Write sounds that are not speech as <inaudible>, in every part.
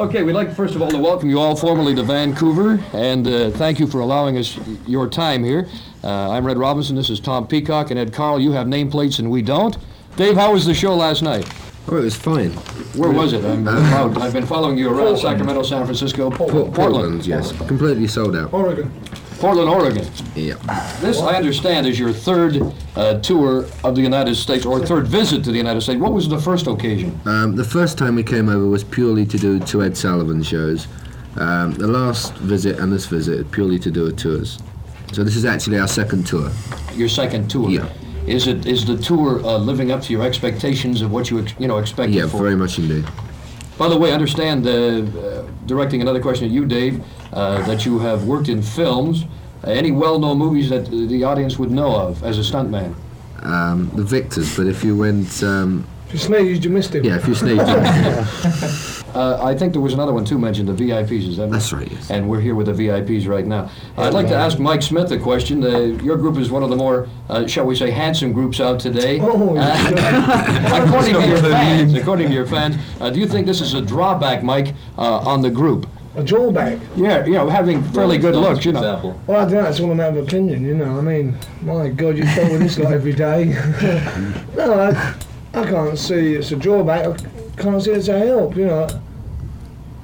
Okay, we'd like first of all to welcome you all formally to Vancouver, and uh, thank you for allowing us your time here. Uh, I'm Red Robinson. This is Tom Peacock, and Ed Carl. You have nameplates, and we don't. Dave, how was the show last night? Oh, it was fine. Where was it? I'm proud. I've been following you around Sacramento, San Francisco, Portland. Portland, yes. Completely sold out. Oregon. Portland, Oregon. Yeah. This, I understand, is your third uh, tour of the United States, or third visit to the United States. What was the first occasion? Um, the first time we came over was purely to do two Ed Sullivan shows. Um, the last visit and this visit purely to do a tours. So this is actually our second tour. Your second tour. Yeah. Is it is the tour uh, living up to your expectations of what you ex- you know expected Yeah, for? very much indeed. By the way, I understand, uh, uh, directing another question at you, Dave, uh, that you have worked in films. Uh, any well-known movies that uh, the audience would know of as a stuntman? Um, the victors, but if you went, um, If you sneezed, you missed him. yeah, if you sneezed, <laughs> Uh, I think there was another one too mentioned, the VIPs. Is that that's right. Yes. And we're here with the VIPs right now. I'd like to ask Mike Smith a question. Uh, your group is one of the more, uh, shall we say, handsome groups out today. Oh, <laughs> Uh, according to your <laughs> fans, according to your fans, uh, do you think this is a drawback, Mike, uh, on the group? a drawback. Yeah, you know, having fairly good looks, you know. Example. Well, I don't know, it's all a matter of opinion, you know. I mean, my God, you deal with this guy every day. <laughs> no, I, I can't see it's a drawback. I can't see it's a help, you know.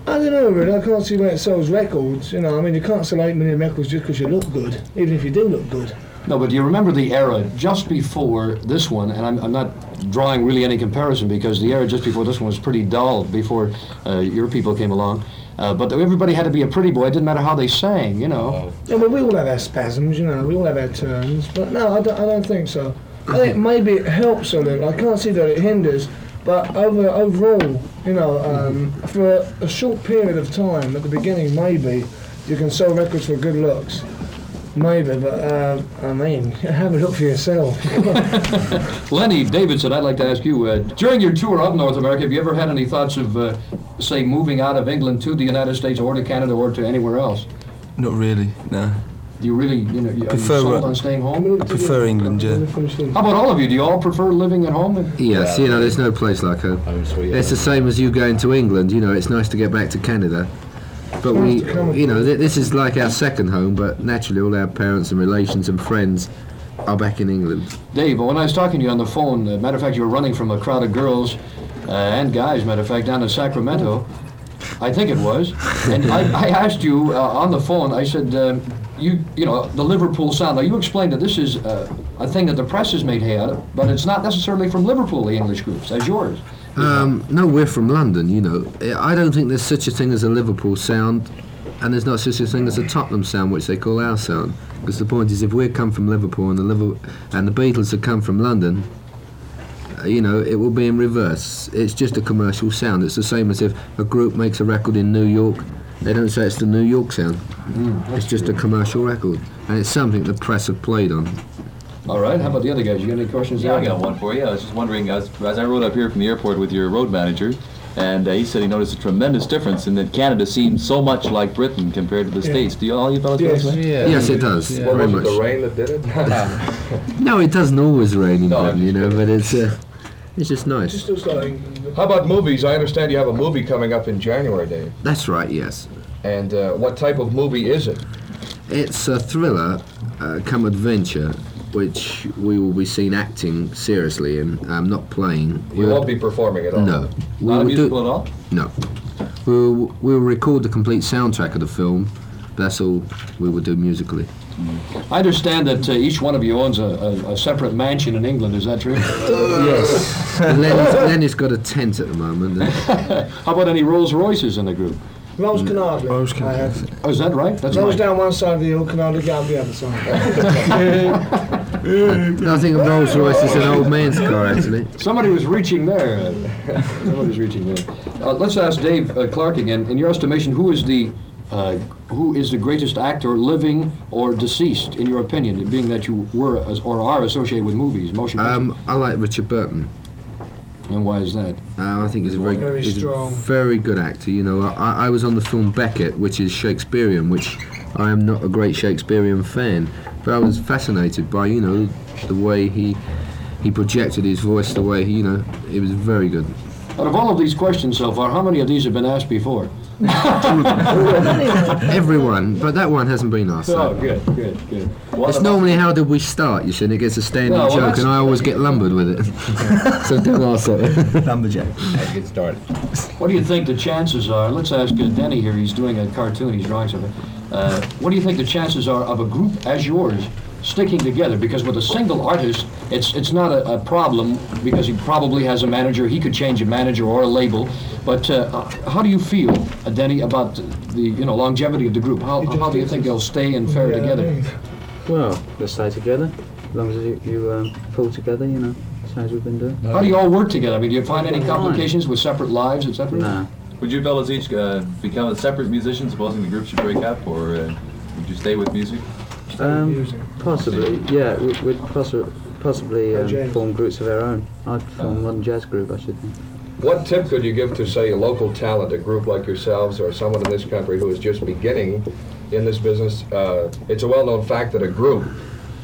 I don't know, really. I can't see where it sells records, you know. I mean, you can't sell 8 million records just because you look good, even if you do look good. No, but do you remember the era just before this one? And I'm, I'm not drawing really any comparison because the era just before this one was pretty dull before uh, your people came along. Uh, but everybody had to be a pretty boy. It didn't matter how they sang, you know. Yeah, well, we all have our spasms, you know, we all have our turns, but no, I don't, I don't think so. I think maybe it helps a little. I can't see that it hinders, but over overall, you know, um, for a short period of time at the beginning, maybe you can sell records for good looks. Maybe, but uh, I mean, <laughs> have a look for yourself. <laughs> Lenny Davidson, I'd like to ask you, uh, during your tour of North America, have you ever had any thoughts of, uh, say, moving out of England to the United States or to Canada or to anywhere else? Not really, no. Do you really, you know, are you Prefer, sold on staying home? I prefer England, yeah. How about all of you? Do you all prefer living at home? Yes, you know, there's no place like home. It's the same as you going to England. You know, it's nice to get back to Canada. But we, you know, th- this is like our second home. But naturally, all our parents and relations and friends are back in England. Dave, when I was talking to you on the phone, uh, matter of fact, you were running from a crowd of girls uh, and guys, matter of fact, down in Sacramento. I think it was. And I, I asked you uh, on the phone, I said, um, you, you know, the Liverpool sound. Now, you explained that this is uh, a thing that the press has made hay out of, but it's not necessarily from Liverpool, the English groups, as yours. Um, no, we're from London. You know, I don't think there's such a thing as a Liverpool sound, and there's not such a thing as a Tottenham sound, which they call our sound. Because the point is, if we come from Liverpool and the Liver- and the Beatles have come from London, you know, it will be in reverse. It's just a commercial sound. It's the same as if a group makes a record in New York. They don't say it's the New York sound. Mm. it's just a commercial record, and it's something the press have played on. All right, how about the other guys? You got any questions Yeah, I got one for you. I was just wondering, as, as I rode up here from the airport with your road manager, and uh, he said he noticed a tremendous difference in that Canada seemed so much like Britain compared to the Yeah. States. Do you all you fellas feel Yes. this way? Yes, it does. Very much. rain that did it? <laughs> No, it doesn't always rain in No, Britain, you know, but it's uh, it's just nice. Just looks like How about movies? I understand you have a movie coming up in January, Dave. That's right, yes. And uh, what type of movie is it? It's a thriller, uh, come adventure, which we will be seen acting seriously in, um, not playing. You won't be performing at all. No. We Not a musical do, at all? no. We'll, we'll record the complete soundtrack of the film. That's all we will do musically. I understand that uh, each one of you owns a, a, a separate mansion in England. Is that true? <laughs> yes. Lenny's, Lenny's got a tent at the moment. <laughs> How about any Rolls Royces in the group? Rose Canardly. Rose I have. Oh, is that right? That's Rose right. down one side of the hill, Canardly down the other side. <laughs> I think a Rolls Royce is an old man's car, actually. Somebody was reaching there. Uh, Somebody was reaching there. Uh, let's ask Dave uh, Clark again. In your estimation, who is the uh, who is the greatest actor, living or deceased, in your opinion, being that you were as- or are associated with movies, motion pictures? Um, I like Richard Burton. and why is that? Uh, I think he's a very, Very he's a strong. very good actor. You know, I, I was on the film Becket, which is Shakespearean, which I am not a great Shakespearean fan, but I was fascinated by you know the way he he projected his voice, the way he you know it was very good. Out of all of these questions so far, how many of these have been asked before? Everyone, but that one hasn't been asked. Oh, so. good, good, good. It's normally how did we start, you see, and it gets a standing No, well, joke, and I always get lumbered with it. <laughs> so don't ask that. Lumberjack. Let's get started. What do you think the chances are? Let's ask uh, Denny here. He's doing a cartoon. He's drawing something. Uh, what do you think the chances are of a group as yours sticking together? Because with a single artist, it's it's not a, a problem because he probably has a manager. He could change a manager or a label. But uh, how do you feel, uh, Denny, about the you know longevity of the group? How, how do you think they'll stay and fare Yeah, together? Well, let's stay together. As long as you, you um, pull together, you know, as we've been doing. How do you all work together? I mean, do you find any complications with separate lives, etc.? Nah. Would you fellas each uh, become a separate musician, supposing the group should break up, or uh, would you stay with music? Um, possibly, yeah. We, we'd possi- possibly um, form groups of our own. I'd form one jazz group, I should think. What tip could you give to, say, a local talent, a group like yourselves, or someone in this country who is just beginning in this business? Uh, it's a well-known fact that a group,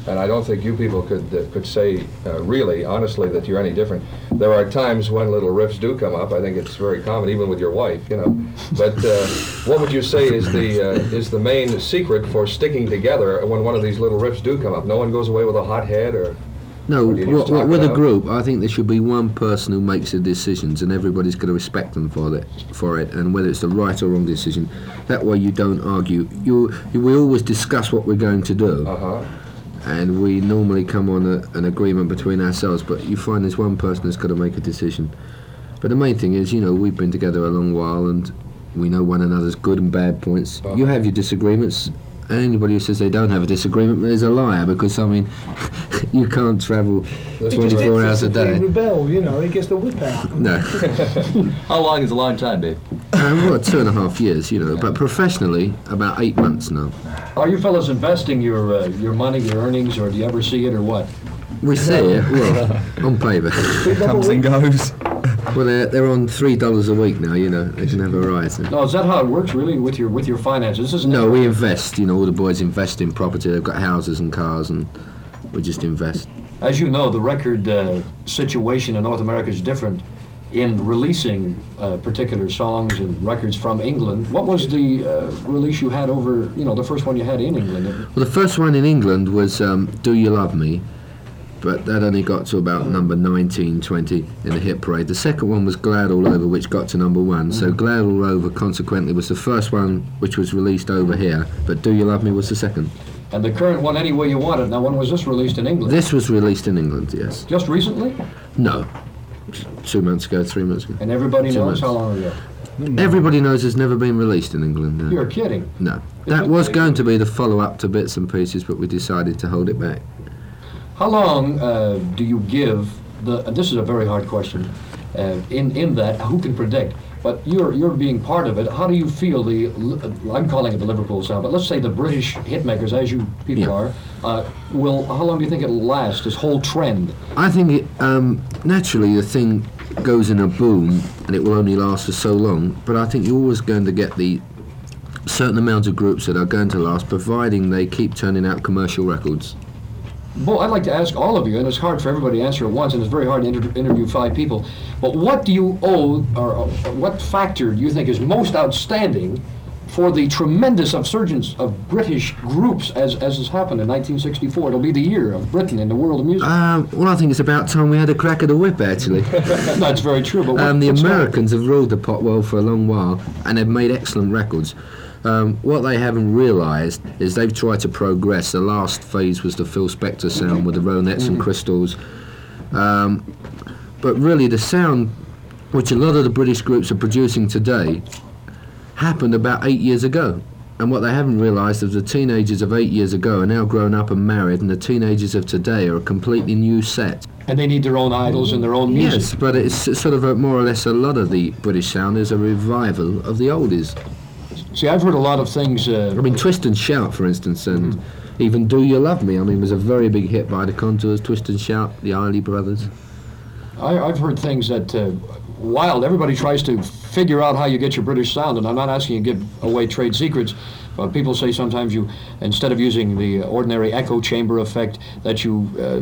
and I don't think you people could uh, could say uh, really, honestly, that you're any different. There are times when little riffs do come up. I think it's very common, even with your wife, you know. But uh, what would you say is the uh, is the main secret for sticking together when one of these little riffs do come up? No one goes away with a hot head, or No, Or do you w- w- with a group, I think there should be one person who makes the decisions, and everybody's got to respect them for that, for it, and whether it's the right or wrong decision. That way, you don't argue. You, you we always discuss what we're going to do, uh huh. And we normally come on a, an agreement between ourselves. But you find there's one person that's got to make a decision. But the main thing is, you know, we've been together a long while, and we know one another's good and bad points. You have your disagreements. And anybody who says they don't have a disagreement is a liar because I mean, <laughs> you can't travel He 24 hours a instantly day. rebel, you know, he gets the whip out. No, <laughs> How long is a long time, Dave? um, well, two and a half years, you know, but professionally, about eight months now. Are you fellas investing your uh, your money, your earnings, or do you ever see it, or what? We see it, well, <laughs> on paper. It comes and goes. Well, they're, they're on three dollars a week now, you know, they can have a rise. No, is that how it works, really, with your with your finances? This No, we invest, you know, all the boys invest in property. They've got houses and cars, and we just invest. As you know, the record uh, situation in North America is different in releasing uh, particular songs and records from England. What was the uh, release you had over, you know, the first one you had in England? Well, the first one in England was um, Do You Love Me? But that only got to about number 19, 20 in the hit parade. The second one was Glad All Over, which got to number one. So mm. Glad All Over, consequently, was the first one which was released over here. But Do You Love Me was the second. And the current one, Any Way You Want It. Now, when was this released in England? This was released in England, yes. Just recently? No. Two months ago, three months ago. And everybody Two knows months. how long ago? Everybody knows it's never been released in England. no. You're kidding. No. That was going to be the follow up to Bits and Pieces, but we decided to hold it back. How long uh, do you give the? This is a very hard question. Uh, in in that, who can predict? But you're you're being part of it. How do you feel the? I'm calling it the Liverpool sound, but let's say the British hitmakers, as you people Yeah. are, uh, will. How long do you think it'll last? This whole trend. I think it, um, naturally the thing goes in a boom and it will only last for so long, but I think you're always going to get the certain amount of groups that are going to last, providing they keep turning out commercial records. Well, I'd like to ask all of you, and it's hard for everybody to answer at once, and it's very hard to inter- interview five people. But what do you owe, or, or what factor do you think is most outstanding for the tremendous upsurgence of British groups as, as has happened in 1964? It'll be the year of Britain in the world of music. Um, well, I think it's about time we had a crack at the whip, actually. <laughs> That's very true. But what, Um, the? Americans have ruled the pot well for a long while, and they've made excellent records. Um, what they haven't realised is they've tried to progress. The last phase was the Phil Spector sound with the Ronettes and Crystals. Um, but really, the sound which a lot of the British groups are producing today happened about eight years ago. And what they haven't realised is the teenagers of eight years ago are now grown up and married, and the teenagers of today are a completely new set. And they need their own idols and their own music. Yes, but it's sort of a, more or less a lot of the British sound is a revival of the oldies. See, I've heard a lot of things. Uh, I mean, Twist and Shout, for instance, and even Do You Love Me, I mean, was a very big hit by the Contours, Twist and Shout, the Isley brothers. I, I've heard things that uh, wild. Everybody tries to figure out how you get your British sound, and I'm not asking you to give away trade secrets. But people say sometimes you, instead of using the ordinary echo chamber effect, that you uh,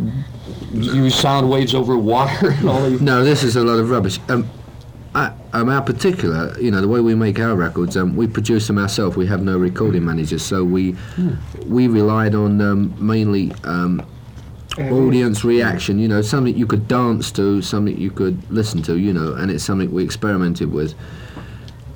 use sound waves over water <laughs> and all. The, No, this is a lot of rubbish. Um, I, um, our particular, you know, the way we make our records, um, we produce them ourselves. We have no recording managers, so we we relied on um, mainly um, audience reaction. You know, something you could dance to, something you could listen to. You know, and it's something we experimented with.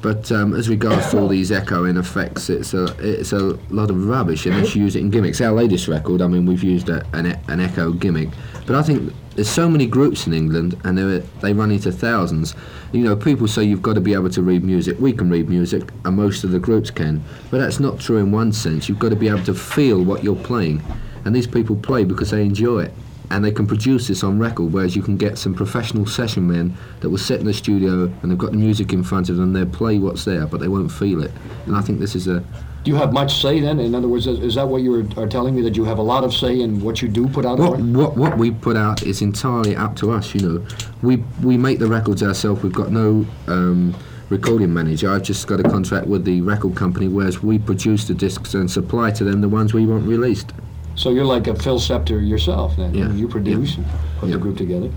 But um, as regards to all these echoing effects, it's a it's a lot of rubbish unless you use it in gimmicks. Our latest record, I mean, we've used a, an, an echo gimmick, but I think there's so many groups in England, and they they run into thousands. You know, people say you've got to be able to read music. We can read music, and most of the groups can, but that's not true in one sense. You've got to be able to feel what you're playing, and these people play because they enjoy it. And they can produce this on record, whereas you can get some professional session men that will sit in the studio and they've got the music in front of them. They'll play what's there, but they won't feel it. And I think this is a Do you have much say then? In other words, is, that what you are telling me that you have a lot of say in what you do put out? what what what we put out is entirely up to us. You know, we we make the records ourselves. We've got no um, recording manager. I've just got a contract with the record company, whereas we produce the discs and supply to them the ones we want released. So you're like a Phil Spector yourself then. Yeah. You produce and put Yeah. the group together.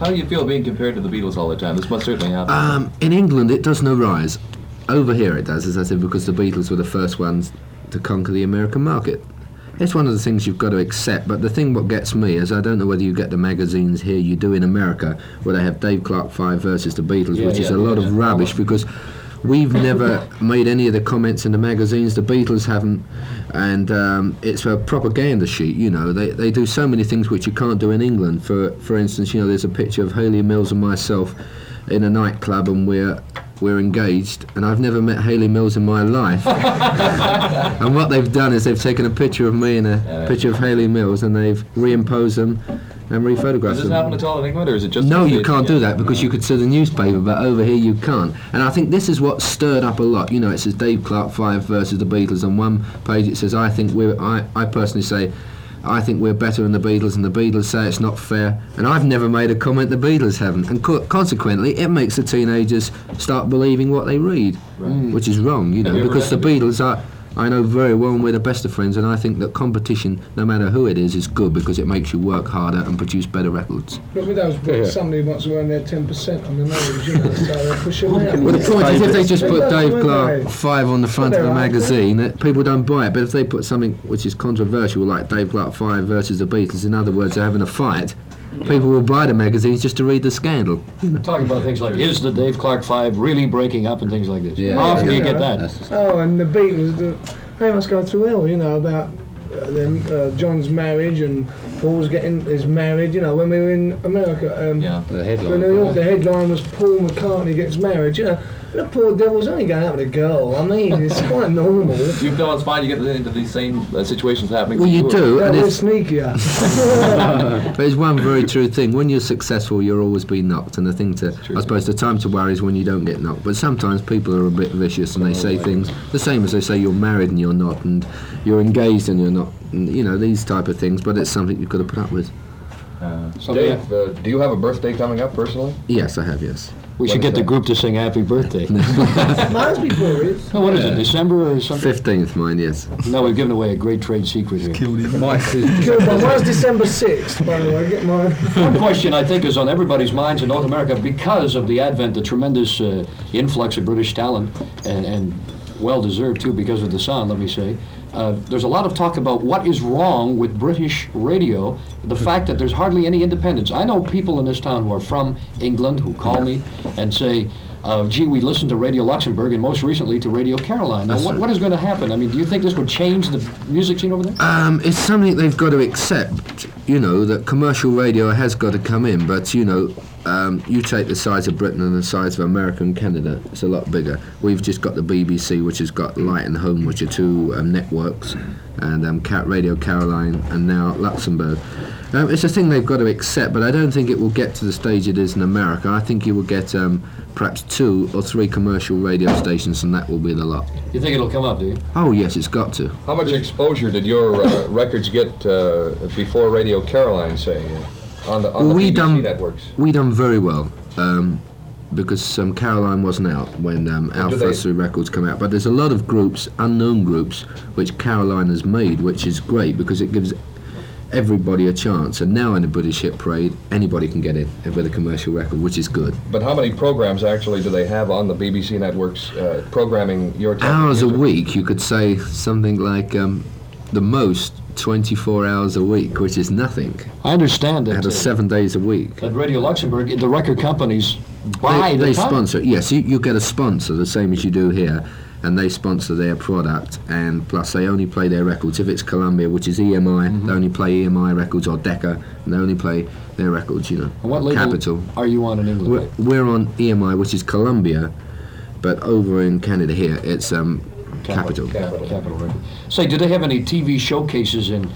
How do you feel being compared to the Beatles all the time? This must certainly happen. Um, in England, it does no rise. Over here, it does, as I said, because the Beatles were the first ones to conquer the American market. It's one of the things you've got to accept. But the thing what gets me is I don't know whether you get the magazines here you do in America where they have Dave Clark Five versus the Beatles, Yeah, which is yeah, a lot yeah. of rubbish because we've never made any of the comments in the magazines. The Beatles haven't, and um, it's a propaganda sheet. You know, they they do so many things which you can't do in England. For for instance, you know, there's a picture of Hayley Mills and myself in a nightclub, and we're we're engaged, and I've never met Hayley Mills in my life. <laughs> and what they've done is they've taken a picture of me and a Yeah. picture of Hayley Mills, and they've reimposed them and Does rephotographed this happen at all in England, or is it just? No, you can't do that because you could sue the newspaper, but over here you can't. And I think this is what stirred up a lot. You know, it says Dave Clark Five versus the Beatles. On one page it says, "I think we're," I, I personally say, "I think we're better than the Beatles," and the Beatles say it's not fair. And I've never made a comment the Beatles haven't. And co- consequently, it makes the teenagers start believing what they read, which is wrong. You know, because the Beatles are. I know very well, and we're the best of friends, and I think that competition, no matter who it is, is good because it makes you work harder and produce better records. But with those books, somebody wants to earn their 10% on the nose, you know, so they push them out. Well, the point is, if they just put They Dave Clark five on the front of the magazine, that people don't buy it. But if they put something which is controversial, like Dave Clark five versus the Beatles, in other words, they're having a fight, people will buy the magazines just to read the scandal. Talking about things like, is the Dave Clark Five really breaking up and things like this? Yeah. How often do you get that? Oh, and the Beatles, the, they must go through hell, you know, about uh, them, uh, John's marriage and Paul's getting his married. You know, when we were in America, um, Yeah. The in New York, the headline was Paul McCartney gets married. You know, the poor devil's only going out with a girl. I mean, it's <laughs> quite normal. You feel it's fine? You get into these same uh, situations happening. Well, to you or- do, Yeah, and it's, sneakier. <laughs> <laughs> but it's one very true thing. When you're successful, you're always being knocked, and the thing to, I suppose, the time to worry is when you don't get knocked. But sometimes people are a bit vicious, and they say things the same as they say you're married and you're not, and you're engaged and you're not, and, you know, these type of things. But it's something you've got to put up with. Uh, So Dave, uh, do you have a birthday coming up personally? Yes, I have. Yes. We should get is the group to sing Happy Birthday. <laughs> Mine's before it. Oh, what is it, December or something? Fifteenth, mine. Yes. No, we've given away a great trade secret here. Killed him. Good, but mine's December 6th, by the way. Get mine. <laughs> One question I think is on everybody's minds in North America because of the advent, the tremendous uh, influx of British talent, and, and well deserved too because of the sound, let me say. Uh, there's a lot of talk about what is wrong with British radio, the fact that there's hardly any independence. I know people in this town who are from England who call me and say, uh, gee, we listened to Radio Luxembourg and most recently to Radio Caroline. Now, what, what is going to happen? I mean, do you think this would change the music scene over there? Um, it's something they've got to accept. You know that commercial radio has got to come in, but you know, um, you take the size of Britain and the size of America and Canada, it's a lot bigger. We've just got the BBC, which has got Light and Home, which are two um, networks, and um, Cat Radio Caroline, and now Luxembourg. Um, it's a thing they've got to accept, but I don't think it will get to the stage it is in America. I think you will get um, perhaps two or three commercial radio stations, and that will be the lot. You think it'll come up, do you? Oh yes, it's got to. How much exposure did your uh, records get uh, before Radio Caroline, say, on the, on the We BBC done- networks? We done very well um, because um, Caroline wasn't out when um, our do first three records come out. But there's a lot of groups, unknown groups, which Caroline has made, which is great because it gives everybody a chance. And now in the British Hit Parade, anybody can get in with a commercial record, which is good. But how many programs actually do they have on the BBC networks uh, programming your Hours a week, you could say something like um, the most 24 hours a week, which is nothing. I understand that Out of uh, seven days a week. at Radio Luxembourg, the record companies buy they the they sponsor. Yes, you, you get a sponsor the same as you do here, and they sponsor their product. And plus, they only play their records. If it's Columbia, which is EMI, Mm-hmm. they only play EMI records or Decca, and they only play their records. You know, And what label Capitol. are you on in England? We're, we're on EMI, which is Columbia, but over in Canada here, it's um, Capitol. Capitol. Capitol Record. Say, do they have any TV showcases in,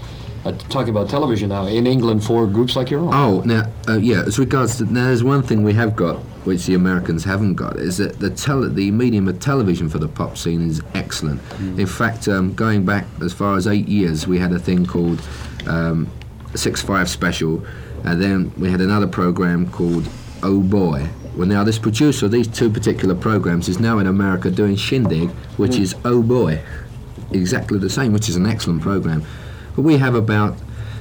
uh, talking about television now, in England for groups like your own? Oh, now, uh, yeah, as regards to, now there's one thing we have got, which the Americans haven't got, is that the tele, the medium of television for the pop scene is excellent. In fact, um, going back as far as eight years, we had a thing called um, Six Five Special, and then we had another program called Oh Boy. Well, now this producer of these two particular programs is now in America doing Shindig, which is Oh Boy, exactly the same, which is an excellent program. But we have about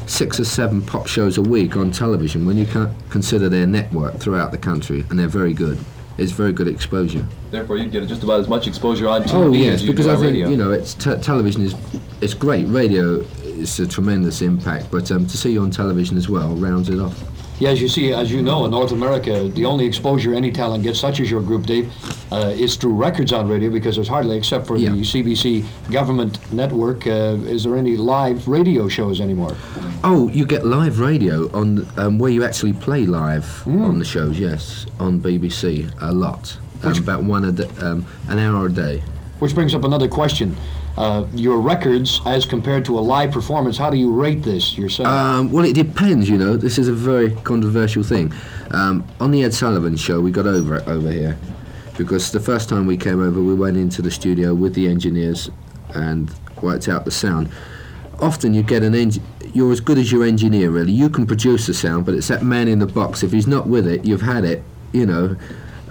six or seven pop shows a week on television when you consider their network throughout the country, and they're very good. It's very good exposure. Therefore, you get just about as much exposure on TV Oh yes, because I think radio. you know, it's te- television is it's great. Radio is a tremendous impact, but um, to see you on television as well rounds it off. Yeah, as you see, as you know, in North America, the only exposure any talent gets, such as your group, Dave, uh, is through records on radio because there's hardly, except for Yeah. the CBC government network, uh, is there any live radio shows anymore? Oh, you get live radio on um, where you actually play live Hmm. on the shows. Yes, on BBC a lot. Um, about one a um, an hour a day. Which brings up another question. Uh, your records, as compared to a live performance, how do you rate this yourself? Um, well, it depends, you know. This is a very controversial thing. Um, on the Ed Sullivan show, we got over it over here because the first time we came over, we went into the studio with the engineers and worked out the sound. Often you get an engine. You're as good as your engineer, really. You can produce the sound, but it's that man in the box. If he's not with it, you've had it. You know.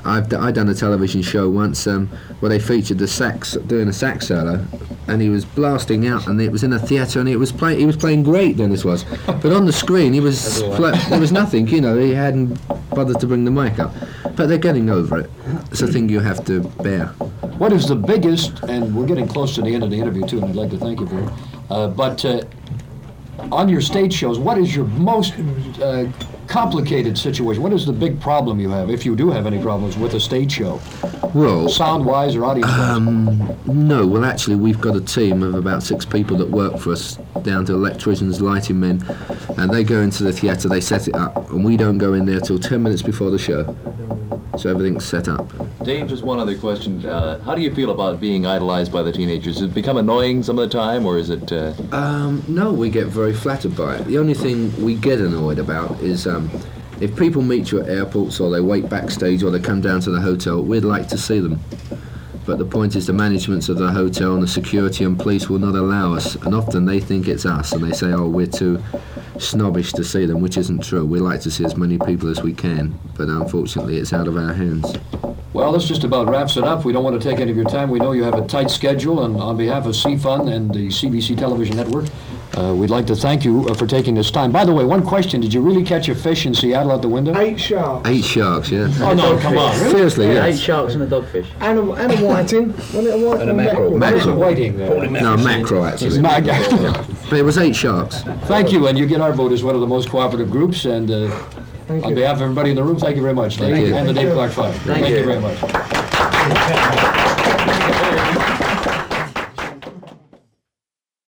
I've d- I done a television show once um, where they featured the sax doing a sax solo, and he was blasting out, and it was in a theatre, and it was play- he was playing great. Dennis was, but on the screen he was <laughs> pla- there was nothing. You know, he hadn't bothered to bring the mic up. But they're getting over it. It's a thing you have to bear. What is the biggest, and we're getting close to the end of the interview too, and I'd like to thank you for it. Uh, but uh, on your stage shows, what is your most uh, complicated situation? What is the big problem you have, if you do have any problems with a stage show, Well, sound-wise or audience-wise? Um, no, well, actually, we've got a team of about six people that work for us, down to electricians, lighting men, and they go into the theatre, they set it up, and we don't go in there till 10 minutes before the show. So everything's set up. Dave, just one other question. Uh, how do you feel about being idolized by the teenagers? Does it become annoying some of the time, or is it? Uh, Um, no, we get very flattered by it. The only thing we get annoyed about is um, if people meet you at airports or they wait backstage or they come down to the hotel, we'd like to see them. But the point is the managements of the hotel and the security and police will not allow us. And often they think it's us and they say, oh, we're too snobbish to see them, which isn't true. We like to see as many people as we can, but unfortunately it's out of our hands. Well, this just about wraps it up. We don't want to take any of your time. We know you have a tight schedule, and on behalf of CFUN and the CBC Television Network, uh, we'd like to thank you uh, for taking this time. By the way, one question: Did you really catch a fish in Seattle at the window? Eight sharks. Eight sharks, yeah. Oh no! Come on. Really? <laughs> Seriously, Yeah, eight sharks and a dogfish. And a, and a whiting. Wasn't a whiting? And a mackerel. What is a whiting? No, mackerel, actually. Mag- But it was eight sharks. Thank you, and you get our vote as one of the most cooperative groups. And uh, Thank on you. behalf of everybody in the room, thank you very much. Dave you. And the Dave Clark Fund. Thank you you. very much.